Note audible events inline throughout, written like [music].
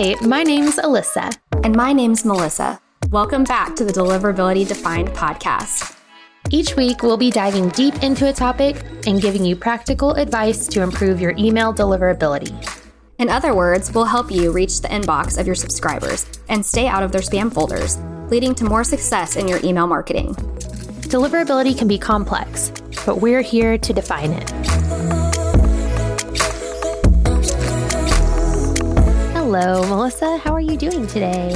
Hi, my name's Alyssa. And my name's Melissa. Welcome back to the Deliverability Defined podcast. Each week, we'll be diving deep into a topic and giving you practical advice to improve your email deliverability. In other words, we'll help you reach the inbox of your subscribers and stay out of their spam folders, leading to more success in your email marketing. Deliverability can be complex, but we're here to define it. Hello, Melissa. How are you doing today?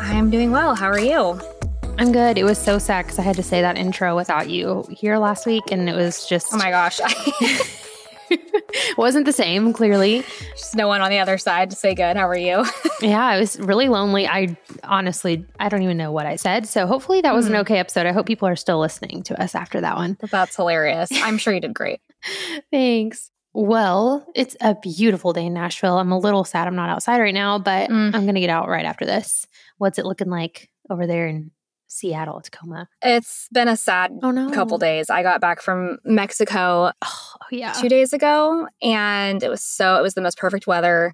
I'm doing well. How are you? I'm good. It was so sad because I had to say that intro without you here last week, and it was just Oh my gosh. [laughs] [laughs] wasn't the same. Clearly, Just no one on the other side to say good. How are you? [laughs] yeah, it was really lonely. I honestly, I don't even know what I said. So hopefully that was an mm-hmm. okay episode. I hope people are still listening to us after that one. That's hilarious. I'm sure you did great. Thanks. Well, it's a beautiful day in Nashville. I'm a little sad I'm not outside right now, but Mm. I'm going to get out right after this. What's it looking like over there in Seattle, Tacoma? It's been a sad Oh no. couple days. I got back from Mexico Oh, yeah. two days ago and it was so it was the most perfect weather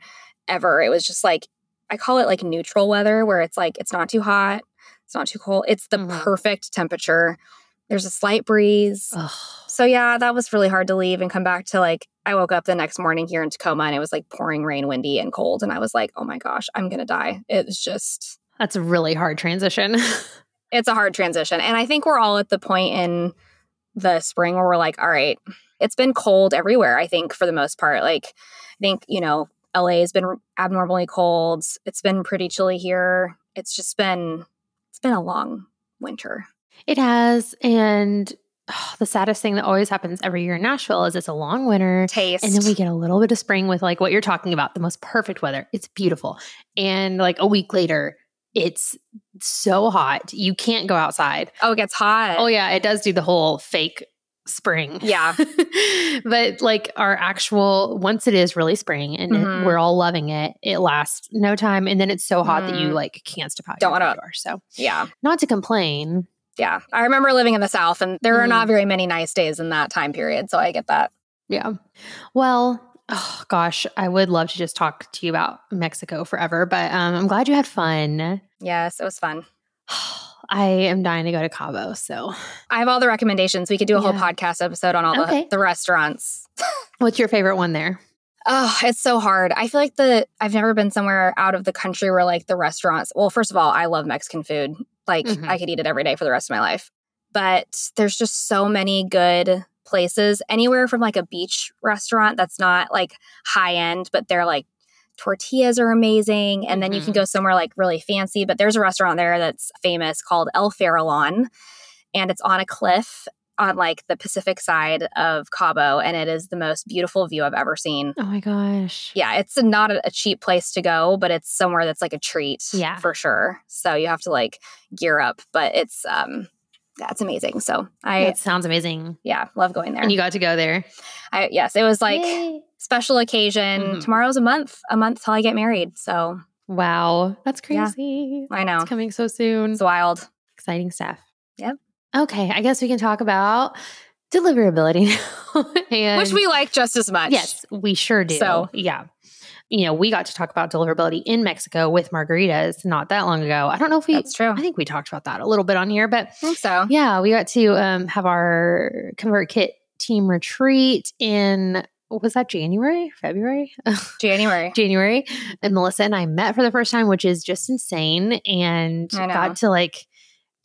ever it was just like i call it like neutral weather where it's like it's not too hot it's not too cold it's the Mhm. perfect temperature there's a slight breeze Ugh. so yeah that was really hard to leave and come back to like i woke up the next morning here in tacoma and it was like pouring rain windy and cold and i was like oh my gosh i'm gonna die it was just That's a really hard transition. [laughs] it's a hard transition. And I think we're all at the point in the spring where we're like, all right, it's been cold everywhere, I think, for the most part. Like, I think, you know, LA has been abnormally cold. It's been pretty chilly here. It's just been, it's been a long winter. it has. And oh, the saddest thing that always happens every year in Nashville is it's a long winter. Taste. And then we get a little bit of spring with like what you're talking about, the most perfect weather. It's beautiful. And like a week later, it's so hot. You can't go outside. oh, it gets hot. Oh, yeah. It does do the whole fake spring. Yeah. [laughs] but like our actual, once it is really spring and it- Mhm. we're all loving it, it lasts no time. And then it's so hot that you Mm. like can't step out Don't wanna- So, Yeah. not to complain. Yeah. I remember living in the South and there are Mhm. not very many nice days in that time period. So I get that. Yeah. Well, oh gosh, I would love to just talk to you about Mexico forever, but um, I'm glad you had fun. Yes, it was fun. [sighs] I am dying to go to Cabo. So, I have all the recommendations. We could do a whole podcast episode on all Okay. the, the restaurants. [laughs] what's your favorite one there? Oh, it's so hard. I feel like the I've never been somewhere out of the country where like the restaurants. Well, first of all, I love Mexican food. Like Mhm. I could eat it every day for the rest of my life. But there's just so many good places. Anywhere from like a beach restaurant that's not like high end, but they're like tortillas are amazing. And then you can Mhm. go somewhere like really fancy. But there's a restaurant there that's famous called El Farallon, and it's on a cliff on like the Pacific side of Cabo, and it is the most beautiful view I've ever seen. Oh my gosh. Yeah, it's not a, cheap place to go, but it's somewhere that's like a treat, Yeah. for sure. So you have to like gear up, but it's um, yeah, it's amazing. So I That sounds amazing. yeah love going there. And you got to go there. I yes, it was like Yay. special occasion. Mhm. Tomorrow's a month, a month till I get married. So Wow. That's Yeah. crazy. I know It's coming so soon. it's wild. Exciting stuff. Yep. Okay. I guess we can talk about deliverability now. and [laughs] Which we like just as much. Yes, we sure do. So- yeah. You know, we got to talk about deliverability in Mexico with margaritas not that long ago. I don't know if we, that's true. I think we talked about that a little bit on here, but I think so. yeah, we got to um, have our ConvertKit team retreat in, was that, January, February? [laughs] January. January. And Melissa and I met for the first time, which is just insane. And I got to like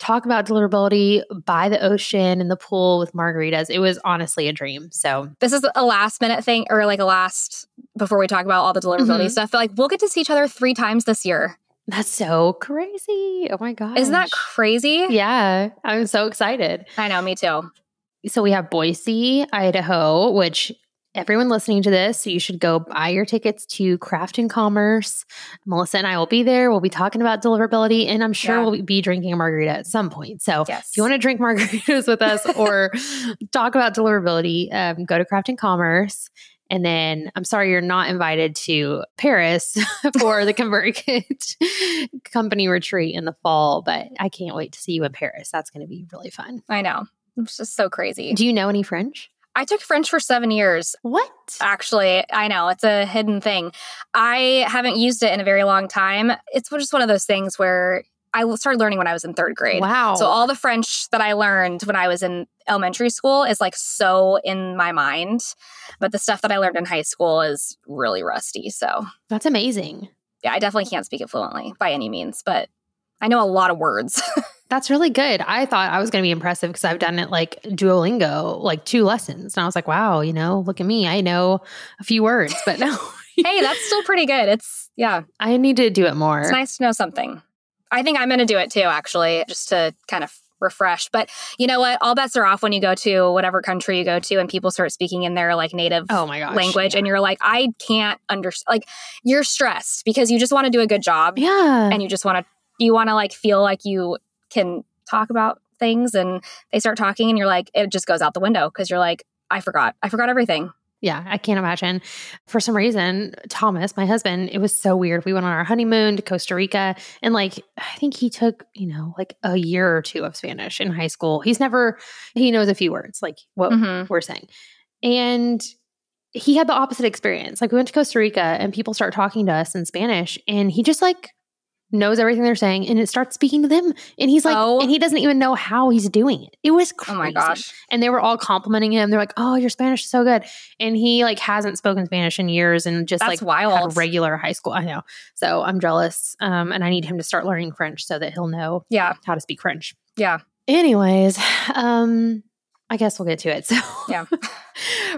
talk about deliverability by the ocean in the pool with margaritas. It was honestly a dream. So This is a last minute thing, or like a last before we talk about all the deliverability Mhm. stuff. But like we'll get to see each other three times this year. that's so crazy. Oh my God. Isn't that crazy? Yeah, I'm so excited. I know, me too. So we have Boise, Idaho, which everyone listening to this, you should go buy your tickets to Craft and Commerce. Melissa and I will be there. We'll be talking about deliverability, and I'm sure Yeah. we'll be drinking a margarita at some point. So Yes. if you want to drink margaritas with us or [laughs] talk about deliverability, um, go to Craft and Commerce. And then I'm sorry you're not invited to Paris [laughs] for the ConvertKit [laughs] company retreat in the fall, but I can't wait to see you in Paris. That's going to be really fun. I know. It's just so crazy. Do you know any French? I took French for seven years. What? Actually, I know it's a hidden thing. I haven't used it in a very long time. It's just one of those things where I started learning when I was in third grade. Wow. So all the French that I learned when I was in elementary school is like so in my mind. But the stuff that I learned in high school is really rusty. So That's amazing. yeah, I definitely can't speak it fluently by any means, but I know a lot of words. [laughs] That's really good. I thought I was going to be impressive because I've done it like Duolingo, like two lessons. And I was like, wow, you know, look at me. I know a few words, but no. [laughs] hey, that's still pretty good. It's, yeah, I need to do it more. it's nice to know something. I think I'm going to do it too, actually, just to kind of refresh. But you know what? All bets are off when you go to whatever country you go to and people start speaking in their like native Oh my gosh. language and you're like, I can't understand. Like, you're stressed because you just want to do a good job Yeah. and you just want to, you want to like feel like you can talk about things and they start talking and you're like, it just goes out the window because you're like, I forgot. I forgot everything. Yeah, I can't imagine. For some reason, Thomas, my husband, it was so weird. We went on our honeymoon to Costa Rica and like I think he took, you know, like a year or two of Spanish in high school. He's never he knows a few words, like what Mhm. we're saying. And he had the opposite experience. Like we went to Costa Rica and people start talking to us in Spanish and he just like knows everything they're saying and it starts speaking to them and he's like Oh. and he doesn't even know how he's doing it. It was Oh my gosh. and they were all complimenting him. They're like, "Oh, your Spanish is so good," and he like hasn't spoken Spanish in years and just That's like wild. regular high school. I know, so I'm jealous, um, and I need him to start learning French so that he'll know Yeah. how to speak French. Yeah. Anyways, [sighs] um, I guess we'll get to it. [laughs] So Yeah.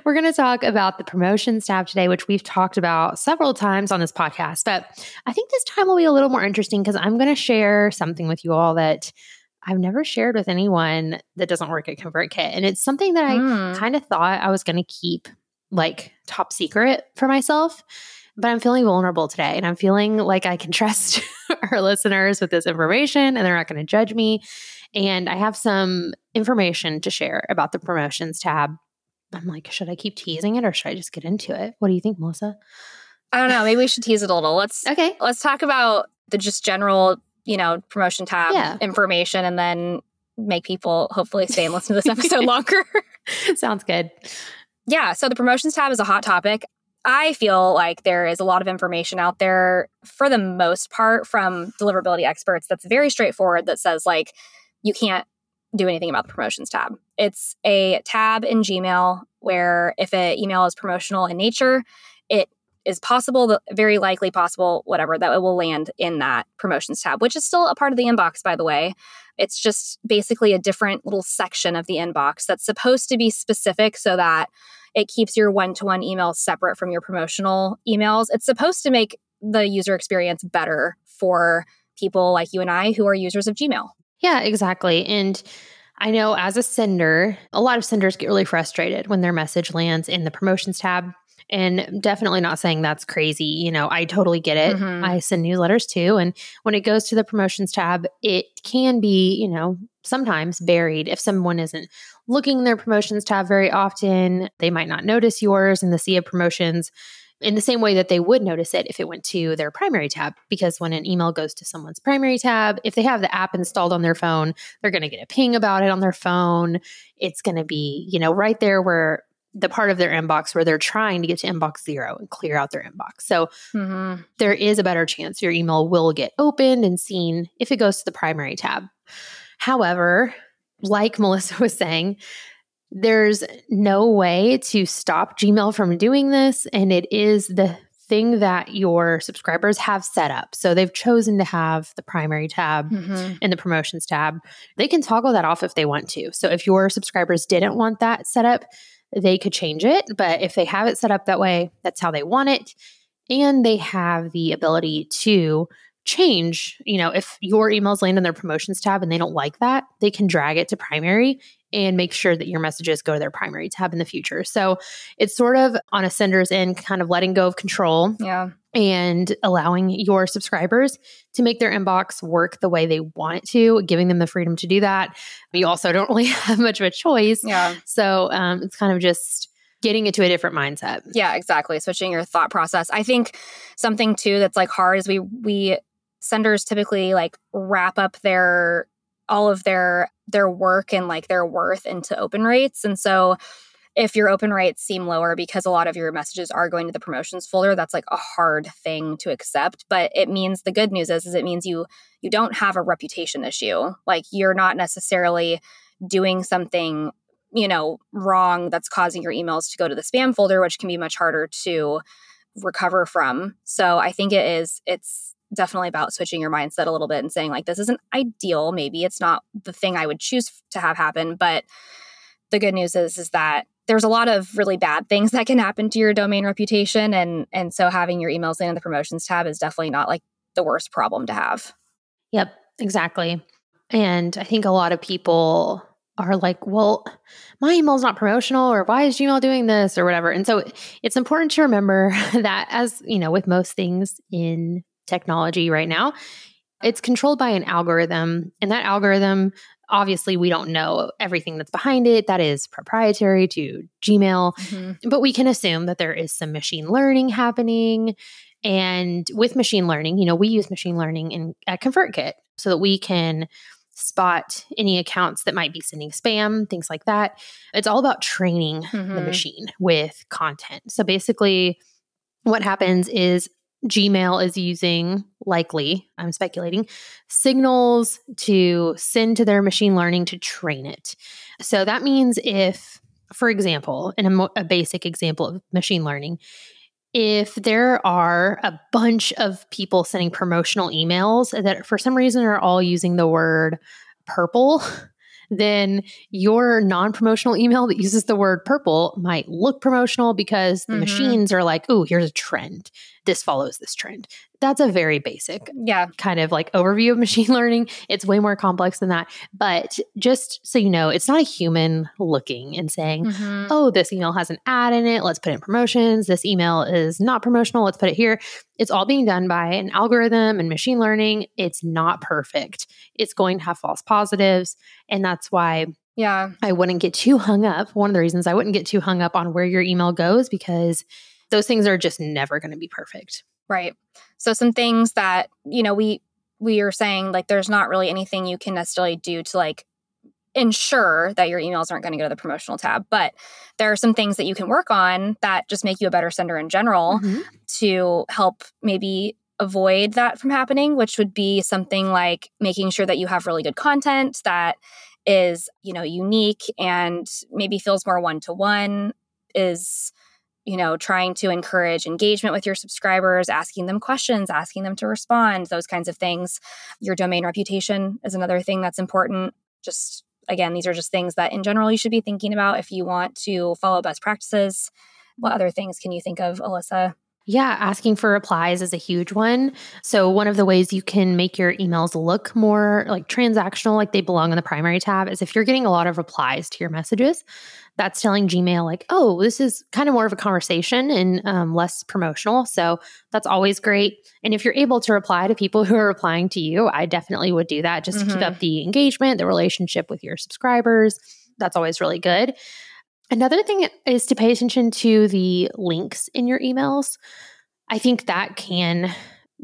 we're going to talk about the promotions tab today, which we've talked about several times on this podcast. But I think this time will be a little more interesting because I'm going to share something with you all that I've never shared with anyone that doesn't work at ConvertKit. And it's something that I Mm. kind of thought I was going to keep like top secret for myself. But I'm feeling vulnerable today and I'm feeling like I can [laughs] trust our listeners with this information and they're not going to judge me. And I have some information to share about the promotions tab. I'm like, should I keep teasing it or should I just get into it? What do you think, Melissa? I don't know. Maybe we should tease it a little. Let's Okay. let's talk about the just general, you know, promotion tab Yeah. information and then make people hopefully stay and listen to this episode [laughs] longer. [laughs] Sounds good. yeah, so the promotions tab is a hot topic. I feel like there is a lot of information out there for the most part from deliverability experts that's very straightforward that says like you can't do anything about the promotions tab. It's a tab in Gmail where if an email is promotional in nature, it is possible, very likely possible, whatever, that it will land in that promotions tab, which is still a part of the inbox, by the way. It's just basically a different little section of the inbox that's supposed to be specific so that it keeps your one to one emails separate from your promotional emails. It's supposed to make the user experience better for people like you and I who are users of Gmail. Yeah, exactly. And I know as a sender, a lot of senders get really frustrated when their message lands in the promotions tab. And definitely not saying that's crazy. You know, I totally get it. Mhm. I send newsletters too. And when it goes to the promotions tab, it can be, you know, sometimes buried. If someone isn't looking in their promotions tab very often, they might not notice yours in the sea of promotions in the same way that they would notice it if it went to their primary tab. Because when an email goes to someone's primary tab, if they have the app installed on their phone, they're going to get a ping about it on their phone. It's going to be, you know, right there where the part of their inbox where they're trying to get to inbox zero and clear out their inbox. So Mm-hmm. there is a better chance your email will get opened and seen if it goes to the primary tab. However, like [laughs] Melissa was saying, there's no way to stop Gmail from doing this. And it is the thing that your subscribers have set up. So they've chosen to have the primary tab Mm-hmm. in the promotions tab. They can toggle that off if they want to. So if your subscribers didn't want that set up, they could change it. But if they have it set up that way, that's how they want it. And they have the ability to change, you know, if your emails land in their promotions tab and they don't like that, they can drag it to primary and make sure that your messages go to their primary tab in the future. So it's sort of on a sender's end, kind of letting go of control Yeah. and allowing your subscribers to make their inbox work the way they want it to, giving them the freedom to do that. You also don't really [laughs] have much of a choice. Yeah. So um, it's kind of just getting it to a different mindset. Yeah, exactly. Switching your thought process. I think something too that's like hard is we we senders typically like wrap up their all of their their work and like their worth into open rates. And so if your open rates seem lower because a lot of your messages are going to the promotions folder, that's like a hard thing to accept. But it means the good news is, is it means you you don't have a reputation issue. Like you're not necessarily doing something you know wrong that's causing your emails to go to the spam folder which can be much harder to recover from so i think it is it's definitely about switching your mindset a little bit and saying like this isn't ideal. Maybe it's not the thing i would choose to have happen but the good news is is that there's a lot of really bad things that can happen to your domain reputation and and so having your emails in the promotions tab is definitely not like the worst problem to have. Yep exactly. And i think a lot of people are like, well, my email's not promotional, or why is Gmail doing this, or whatever. And so it's important to remember [laughs] that, as you know, with most things in technology right now, it's controlled by an algorithm. And that algorithm, obviously, we don't know everything that's behind it. That is proprietary to Gmail. Mm-hmm. But we can assume that there is some machine learning happening. And with machine learning, you know, we use machine learning in at ConvertKit so that we can spot any accounts that might be sending spam, things like that. It's all about training mm-hmm. the machine with content. So basically, what happens is Gmail is using, likely, I'm speculating, signals to send to their machine learning to train it. So that means if, for example, in a, mo- a basic example of machine learning, if there are a bunch of people sending promotional emails that for some reason are all using the word purple, [laughs] then your non promotional email that uses the word purple might look promotional because the mm-hmm. machines are like, oh, here's a trend. This follows this trend that's a very basic yeah. kind of like overview of [laughs] machine learning. It's way more complex than that. But just so you know it's not a human looking and saying mm-hmm. oh this email has an ad in it. Let's put in promotions. This email is not promotional. Let's put it here. It's all being done by an algorithm and machine learning. It's not perfect. It's going to have false positives. And that's why yeah. I wouldn't get too hung up. One of the reasons i wouldn't get too hung up on where your email goes because those things are just never going to be perfect Right. So some things that, you know, we we are saying like there's not really anything you can necessarily do to like ensure that your emails aren't going to go to the promotional tab, but there are some things that you can work on that just make you a better sender in general mm-hmm. to help maybe avoid that from happening, which would be something like making sure that you have really good content that is, you know, unique and maybe feels more one to one is you know, trying to encourage engagement with your subscribers, asking them questions, asking them to respond, those kinds of things. Your domain reputation is another thing that's important. Just again, these are just things that in general you should be thinking about if you want to follow best practices. What other things can you think of, Alyssa? Yeah, asking for replies is a huge one. So, one of the ways you can make your emails look more like transactional, like they belong in the primary tab, is if you're getting a lot of replies to your messages, that's telling Gmail, like, oh, this is kind of more of a conversation and um, less promotional. So, that's always great. And if you're able to reply to people [laughs] who are replying to you, I definitely would do that just mm-hmm. to keep mm-hmm. up the engagement, the relationship with your subscribers. That's always really good. Another thing is to pay attention to the links in your emails. I think that can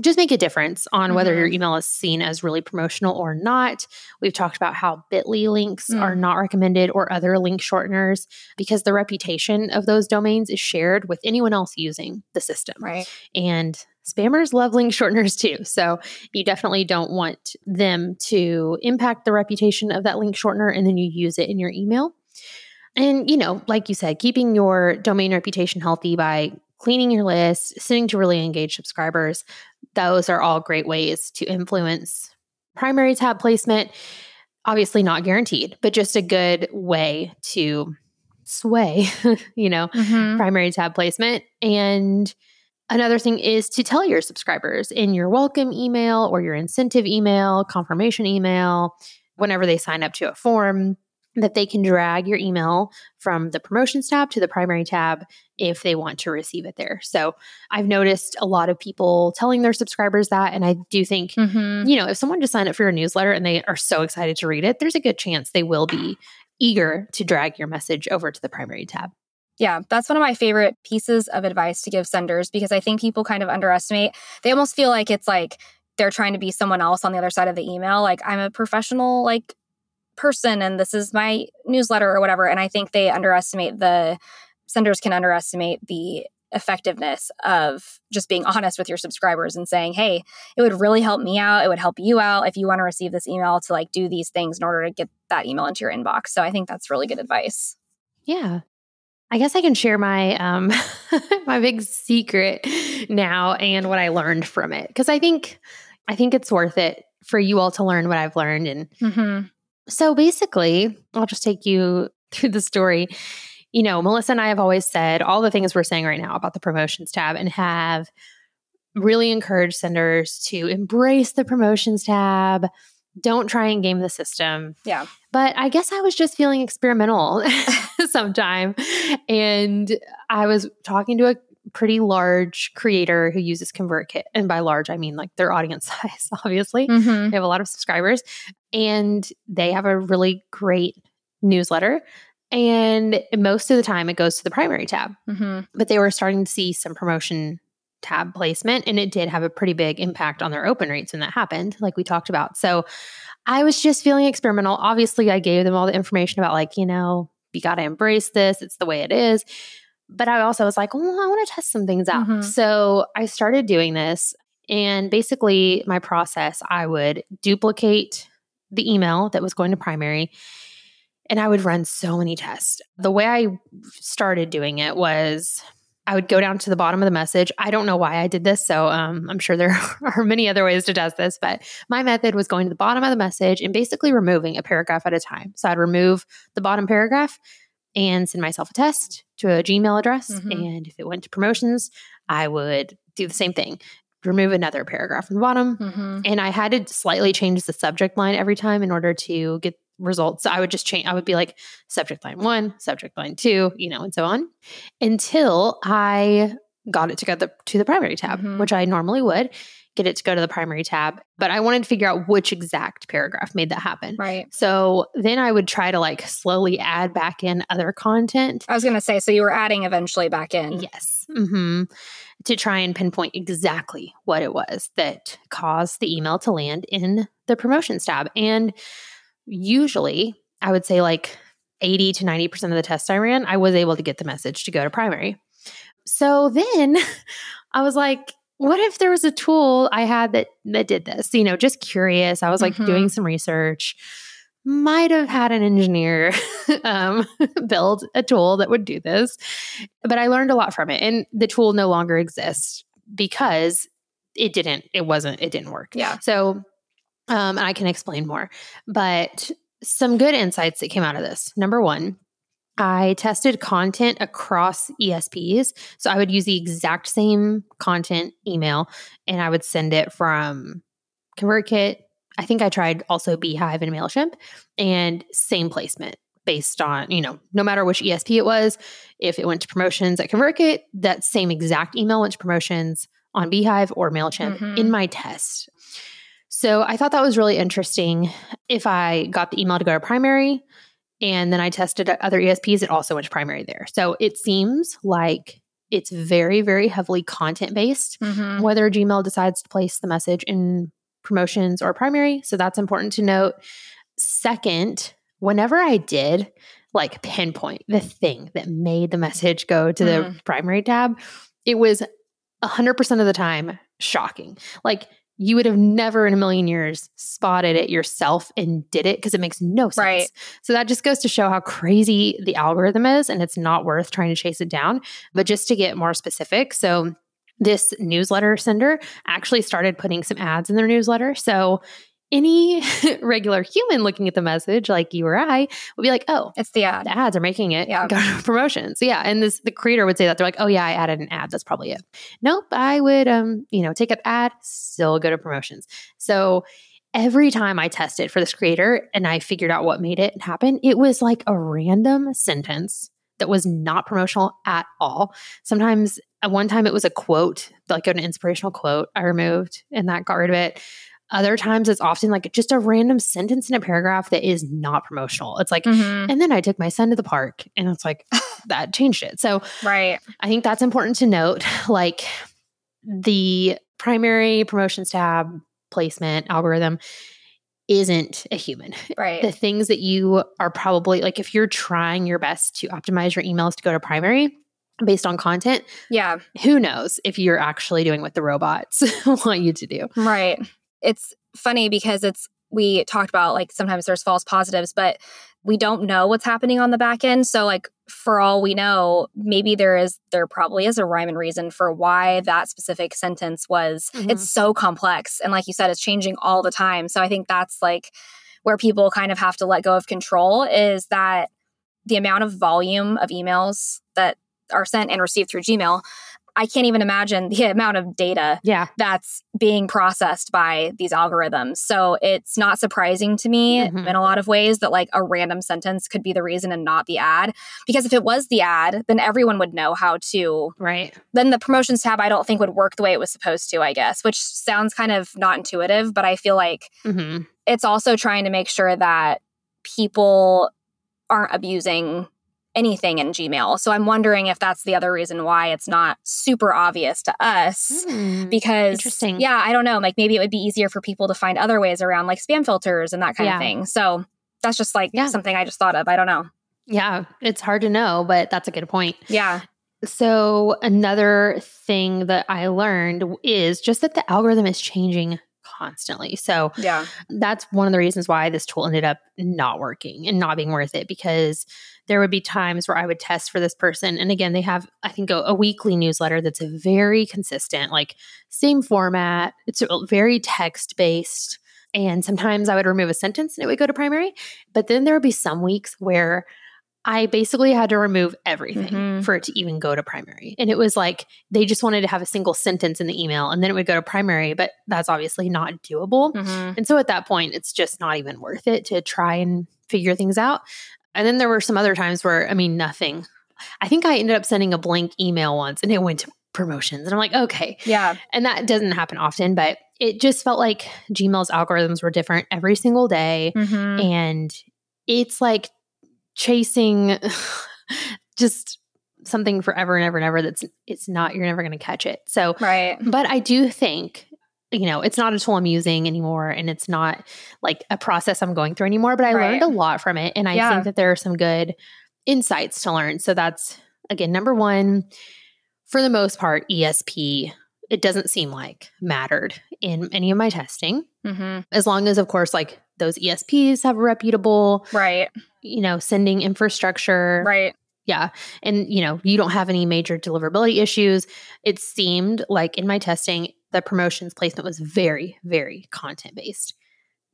just make a difference on whether your mm-hmm. email is seen as really promotional or not. We've talked about how Bitly links mm. are not recommended or other link shorteners because the reputation of those domains is shared with anyone else using the system. Right. And spammers love link shorteners too. So you definitely don't want them to impact the reputation of that link shortener and then you use it in your email. And, you know, like you said, keeping your domain reputation healthy by cleaning your list, sending to really engaged subscribers, those are all great ways to influence primary tab placement. Obviously, not guaranteed, but just a good way to sway, [laughs] you know, mm-hmm. primary tab placement. And another thing is to tell your subscribers in your welcome email or your incentive email, confirmation email, whenever they sign up to a form, that they can drag your email from the promotions tab to the primary tab if they want to receive it there. So I've noticed a lot of people telling their subscribers that. And I do think, mm-hmm. you know, if someone just signed up for your newsletter and they are so excited to read it, there's a good chance they will be eager to drag your message over to the primary tab. Yeah, that's one of my favorite pieces of advice to give senders because I think people kind of underestimate. They almost feel like it's like they're trying to be someone else on the other side of the email. Like I'm a professional like person and this is my newsletter or whatever. And I think they underestimate the senders can underestimate the effectiveness of just being honest with your subscribers and saying, hey, it would really help me out. It would help you out if you want to receive this email to like do these things in order to get that email into your inbox. So I think that's really good advice. Yeah. I guess I can share my um [laughs] my big secret now and what I learned from it because I think I think it's worth it for you all to learn what I've learned and Mm-hmm. So basically I'll just take you [laughs] through the story you know, Melissa and I have always said all the things we're saying right now about the promotions tab and have really encouraged senders to embrace the promotions tab. Don't try and game the system. Yeah. But I guess I was just feeling experimental [laughs] sometime. And I was talking to a pretty large creator who uses ConvertKit. And by large, I mean like their audience [laughs] size, obviously. Mm-hmm. They have a lot of subscribers and they have a really great newsletter. And most of the time it goes to the primary tab. Mm-hmm. But they were starting to see some promotion tab placement and it did have a pretty big impact on their open rates when that happened, like we talked about. So I was just feeling experimental. Obviously, I gave them all the information about, like, you know, you got to embrace this, it's the way it is. But I also was like, well, I want to test some things out. Mhm. So I started doing this. And basically, my process, I would duplicate the email that was going to primary and I would run so many tests. The way I started doing it was I would go down to the bottom of the message. I don't know why I did this. So um, I'm sure there [laughs] are many other ways to test this, but my method was going to the bottom of the message and basically removing a paragraph at a time. So I'd remove the bottom paragraph and send myself a test to a Gmail address. Mhm. And if it went to promotions, I would do the same thing remove another paragraph from the bottom. Mm-hmm. And I had to slightly change the subject line every time in order to get results. So I would just change, I would be like subject line one, subject line two, you know, and so on until I got it to go the, to the primary tab, Mhm. which I normally would get it to go to the primary tab. But I wanted to figure out which exact paragraph made that happen. Right. So then I would try to like slowly add back in other content. I was going to say, so you were adding eventually back in. Yes. hmm To try and pinpoint exactly what it was that caused the email to land in the promotions tab. And usually, I would say like 80 to 90% of the tests I ran, I was able to get the message to go to primary. So then [laughs] I was like, what if there was a tool I had that that did this? You know, just curious. I was like Mhm. doing some research. Might have had an engineer [laughs] um, [laughs] build a tool that would do this, but I learned a lot from it. And the tool no longer exists because it didn't. It wasn't. It didn't work. Yeah. So, um, and I can explain more. But some good insights that came out of this. Number one, I tested content across ESPs. So I would use the exact same content email and I would send it from ConvertKit. I think I tried also beehiiv and MailChimp and same placement based on, you know, no matter which ESP it was, if it went to promotions at ConvertKit, that same exact email went to promotions on beehiiv or MailChimp Mhm. in my test. So I thought that was really interesting. If I got the email to go to primary and then I tested other ESPs, it also went to primary there. So it seems like it's very, very heavily content based, Mm-hmm. whether Gmail decides to place the message in promotions or primary. So that's important to note. Second, whenever I did like pinpoint the thing that made the message go to the Mhm. primary tab, it was 100% of the time shocking. Like you would have never in a million years spotted it yourself and did it because it makes no sense. Right. So that just goes to show how crazy the algorithm is and it's not worth trying to chase it down. But just to get more specific, so this newsletter sender actually started putting some ads in their newsletter. So any [laughs] regular human looking at the message, like you or I, would be like, oh, It's the ad. the ads are making it Yeah. go to [laughs] promotions. Yeah. And this the creator would say that they're like, oh yeah, I added an ad. That's probably it. Nope. I would um, you know, take an ad, still go to promotions. So every time I tested for this creator and I figured out what made it happen, it was like a random sentence that was not promotional at all. Sometimes at one time it was a quote, like an inspirational quote I removed and that got rid of it. Other times it's often like just a random sentence in a paragraph that is not promotional. It's like, Mhm. and then I took my son to the park and it's like, [laughs] that changed it. So Right. I think that's important to note. [laughs] Like the primary promotions tab placement algorithm isn't a human. Right. The things that you are probably like, if you're trying your best to optimize your emails to go to primary based on content, yeah. who knows if you're actually doing what the robots [laughs] want you to do. Right. It's funny because it's, we talked about like sometimes there's false positives, but we don't know what's happening on the back end. So, like, for all we know, maybe there is, there probably is a rhyme and reason for why that specific sentence was, Mhm. it's so complex. And like you said, it's changing all the time. So, I think that's like where people kind of have to let go of control is that the amount of volume of emails that are sent and received through Gmail, I can't even imagine the [laughs] amount of data Yeah. that's being processed by these algorithms. So it's not surprising to me Mhm. in a lot of ways that like a random sentence could be the reason and not the ad. Because if it was the ad, then everyone would know how to. Right. Then the promotions tab, I don't think would work the way it was supposed to, I guess, which sounds kind of not intuitive, but I feel like hmm it's also trying to make sure that people aren't abusing anything in Gmail. So I'm wondering if that's the other reason why it's not super obvious to us hmm. because Interesting. yeah i don't know like maybe it would be easier for people to find other ways around like spam filters and that kind Yeah. of thing so that's just like Yeah. something i just thought of i don't know yeah. It's hard to know, but that's a good point. yeah So, another thing that I learned is just that the algorithm is changing constantly. So, yeah that's one of the reasons why this tool ended up not working and not being worth it because there would be times where I would test for this person. And again, they have, I think, a, a weekly newsletter that's very consistent, like same format, it's very text based. And sometimes I would remove a sentence and it would go to primary. But then there would be some weeks where I basically had to remove everything Mhm. for it to even go to primary. And it was like they just wanted to have a single sentence in the email and then it would go to primary, but that's obviously not doable. Mhm. And so at that point, it's just not even worth it to try and figure things out. And then there were some other times where, I mean, nothing. I think I ended up sending a blank email once and it went to promotions. And I'm like, okay. yeah And that doesn't happen often, but it just felt like Gmail's algorithms were different every single day. Mhm. And it's like chasing [laughs] just something forever and ever and ever that's it's not you're never going to catch it. So right but I do think, you know, it's not a tool I'm using anymore and it's not like a process I'm going through anymore, but I Right. learned a lot from it. And I Yeah. think that there are some good insights to learn. So that's, again, number one, for the most part, ESP, it doesn't seem like mattered in any of my testing. hmm As long as, of course, like those ESPs have a reputable, right you know, sending infrastructure. right Yeah. And, you know, you don't have any major deliverability issues. It seemed like in my testing, the promotions placement was very, very content based.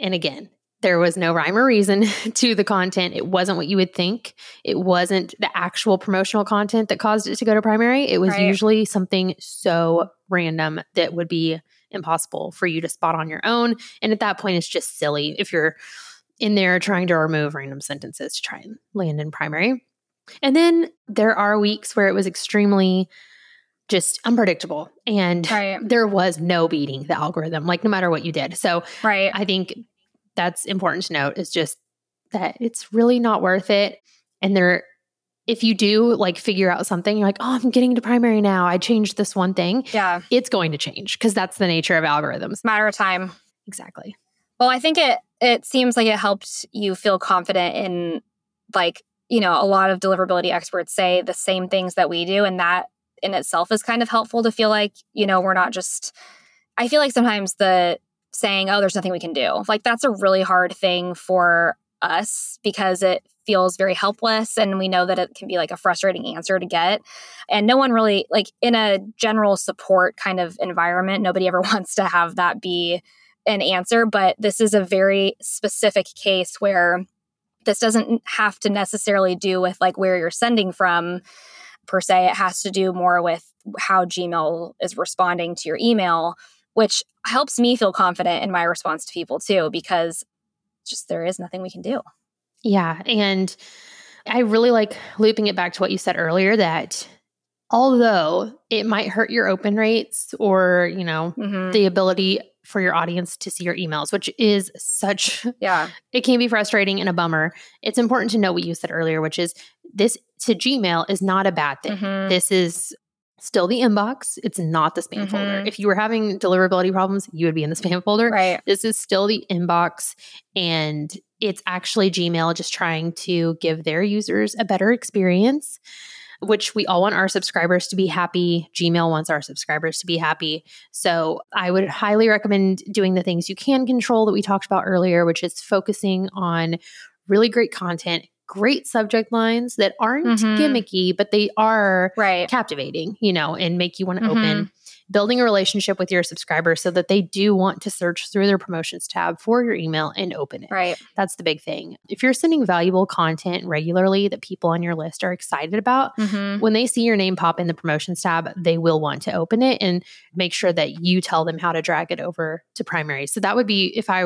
And again, there was no rhyme or reason [laughs] to the content. It wasn't what you would think. It wasn't the actual promotional content that caused it to go to primary. It was Right. usually something so random that would be impossible for you to spot on your own. And at that point, it's just silly if you're in there trying to remove random sentences to try and land in primary. And then there are weeks where it was extremely just unpredictable and right there was no beating the algorithm, like no matter what you did. So right I think that's important to note is just that it's really not worth it. And there, if you do like figure out something, you're like, oh, I'm getting to primary now. I changed this one thing. yeah It's going to change because that's the nature of algorithms. matter of time Exactly. Well, I think it it seems like it helped you feel confident in like, you know, a lot of deliverability experts say the same things that we do and that in itself is kind of helpful to feel like, you know, we're not just I feel like sometimes the saying, "Oh, there's nothing we can do." Like that's a really hard thing for us because it feels very helpless and we know that it can be like a frustrating answer to get. And no one really like in a general support kind of environment, nobody ever [laughs] wants to have that be an answer, but this is a very specific case where this doesn't have to necessarily do with like where you're sending from per se. It has to do more with how Gmail is responding to your email, which helps me feel confident in my response to people too, because just there is nothing we can do. Yeah. And I really like looping it back to what you said earlier that although it might hurt your open rates or, you know, Mhm. the ability for your audience to see your emails, which is such, [laughs] Yeah. it can be frustrating and a bummer. It's important to know what you said earlier, which is this to Gmail is not a bad thing. Mhm. This is still the inbox. It's not the spam folder. Mhm. If you were having deliverability problems, you would be in the [laughs] spam folder. Right. This is still the inbox, and it's actually Gmail just trying to give their users a better experience, which we all want our subscribers to be happy. Gmail wants our subscribers to be happy. So I would highly recommend doing the things you can control that we talked about earlier, which is focusing on really great content, great subject lines that aren't Mhm. gimmicky, but they are Right. captivating, you know, and make you want to Mhm. open. Building a relationship with your subscribers so that they do want to search through their promotions tab for your email and open it. Right. That's the big thing. If you're sending valuable content regularly that people on your list are excited about, Mhm. when they see your name pop in the promotions tab, they will want to open it and make sure that you tell them how to drag it over to primary. So that would be, if I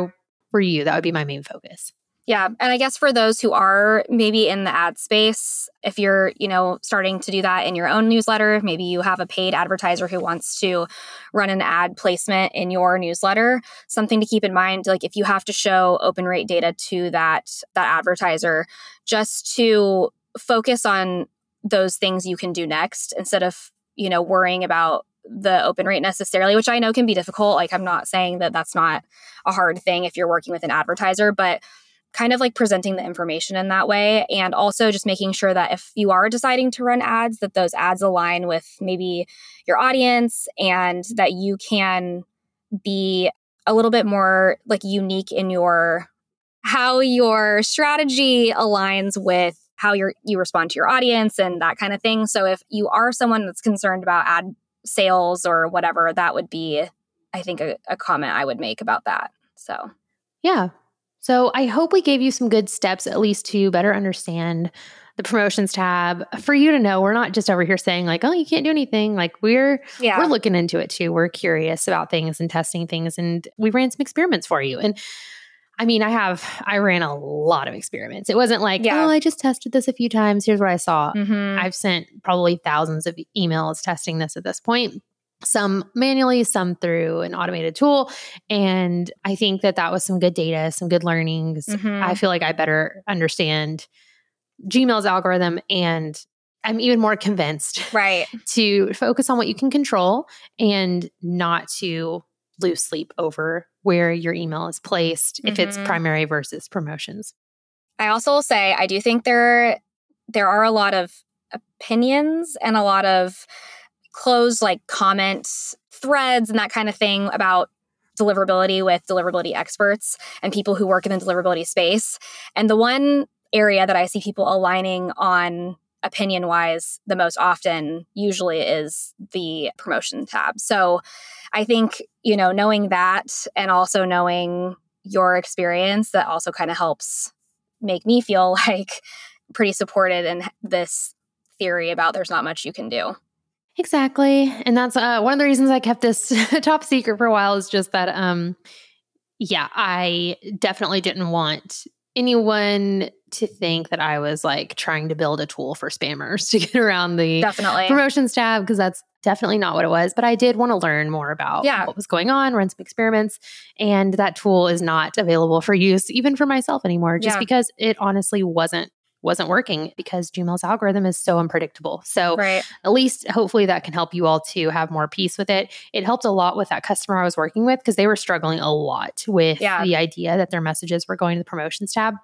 were you, that would be my main focus. Yeah. And I guess for those who are maybe in the ad space, if you're, you know, starting to do that in your own newsletter, maybe you have a paid advertiser who wants to run an ad placement in your newsletter, something to keep in mind like if you have to show open rate data to that that advertiser just to focus on those things you can do next instead of, you know, worrying about the open rate necessarily, which I know can be difficult. Like I'm not saying that that's not a hard thing if you're working with an advertiser, but kind of like presenting the information in that way and also just making sure that if you are deciding to run ads that those ads align with maybe your audience and that you can be a little bit more like unique in your how your strategy aligns with how you you respond to your audience and that kind of thing so if you are someone that's concerned about ad sales or whatever that would be i think a, a comment i would make about that so Yeah. So I hope we gave you some good steps, at least to better understand the promotions tab for you to know we're not just over here saying like, oh, you can't do anything. Like we're yeah we're looking into it too. We're curious about things and testing things, and we ran some experiments for you. And I mean, I have I ran a lot of experiments. It wasn't like, Yeah. oh, I just tested this a few times. Here's what I saw. Mhm. I've sent probably thousands of emails testing this at this point. Some manually, some through an automated tool. And I think that that was some good data, some good learnings. Mhm. I feel like I better understand Gmail's algorithm and I'm even more convinced right [laughs] to focus on what you can control and not to lose sleep over where your email is placed if it's Mhm. primary versus promotions. I also will say I do think there there are a lot of opinions and a lot of closed like comments threads and that kind of thing about deliverability with deliverability experts and people who work in the deliverability space. And the one area that I see people aligning on opinion wise the most often usually is the promotion tab. So I think, you know, knowing that and also knowing your experience that also kind of helps make me feel [laughs] like pretty supported in this theory about there's not much you can do. Exactly. And that's uh, one of the reasons I kept this [laughs] top secret for a while is just that, um, yeah, I definitely didn't want anyone to think that I was like trying to build a tool for spammers [laughs] to get around the Definitely. promotions tab because that's definitely not what it was. But I did want to learn more about Yeah. what was going on, run some experiments, and that tool is not available for use even for myself anymore, just Yeah. because it honestly wasn't wasn't working because Gmail's algorithm is so unpredictable. So Right. at least hopefully that can help you all to have more peace with it. It helped a lot with that customer I was working with because they were struggling a lot with Yeah. the idea that their messages were going to the promotions tab.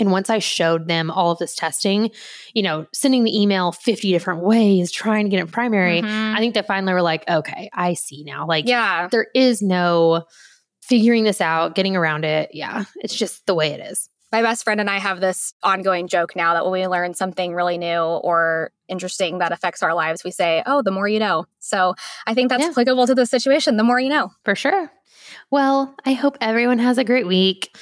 And once I showed them all of this testing, you know, sending the email 50 different ways, trying to get it primary, Mhm. I think they finally were like, okay, I see now. Like, yeah. there is no figuring this out, getting around it. Yeah, it's just the way it is. My best friend and I have this ongoing joke now that when we learn something really new or interesting that affects our lives, we say, Oh, the more you know. So I think that's Yeah. applicable to the situation. The more you know. For sure. Well, I hope everyone has a great week.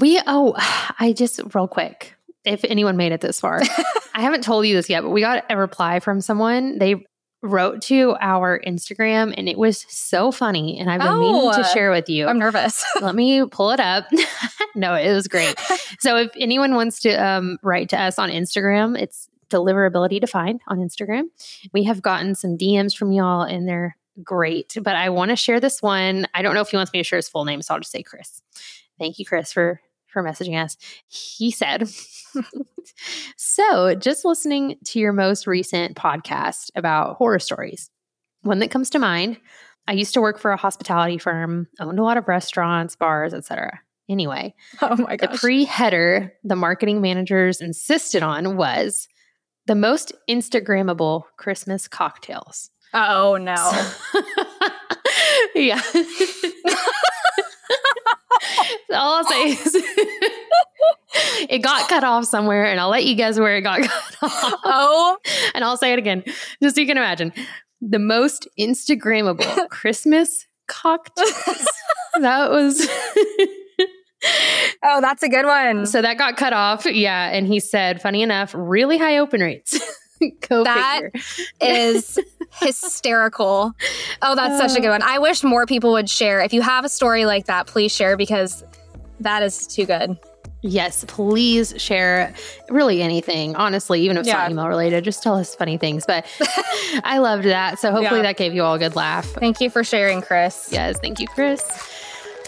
We, oh, [sighs] I just, real quick, if anyone made it this far, [laughs] I haven't told you this yet, but we got a reply from someone. They wrote to our Instagram and it was so funny. And I've been meaning to Oh, share with you. I'm nervous. [laughs] Let me pull it up. [laughs] no, it was great. [laughs] So if anyone wants to um, write to us on Instagram, it's deliverability defined on Instagram. We have gotten some DMs from y'all and they're great. But I want to share this one. I don't know if he wants me to share his full name, so I'll just say Chris. Thank you, Chris, for for messaging us. He said, [laughs] So, just listening to your most recent podcast about horror stories, one that comes to mind. I used to work for a hospitality firm, owned a lot of restaurants, bars, etc. Anyway, [laughs] Oh my the pre header the marketing managers insisted on was the most Instagrammable Christmas cocktails. oh no. [laughs] yeah. All I'll say is [laughs] it got cut off somewhere, and I'll let you guess where it got [laughs] cut off. oh And I'll say it again, just so you can imagine. The most Instagrammable [laughs] Christmas cocktails. that was oh, that's a good one. so that got cut off. Yeah. And he said, funny enough, really high open rates. [laughs] Go That is [laughs] hysterical. Oh, that's such a good oh. one. I wish more people would share. If you have a story like that, please share because that is too good. Yes, please share really anything. Honestly, even if it's Yeah. not email related, just tell us funny things. But [laughs] I loved that. So hopefully Yeah. that gave you all a good laugh. Thank you for sharing, Chris. Yes, thank you, Chris.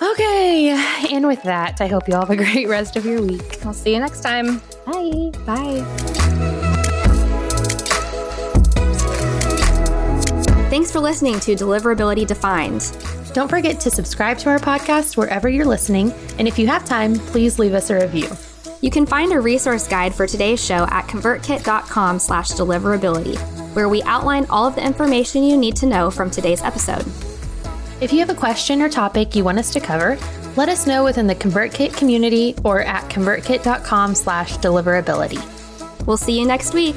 Okay. And with that, I hope you all have a great rest of your week. I'll see you next time. Bye. Bye. Thanks for listening to Deliverability Defined. Don't forget to subscribe to our podcast wherever you're listening. And if you have time, please leave us a review. You can find a resource guide for today's show at convertkit.com slash deliverability, where we outline all of the information you need to know from today's episode. If you have a question or topic you want us to cover, let us know within the ConvertKit community or at convertkit.com slash deliverability. We'll see you next week.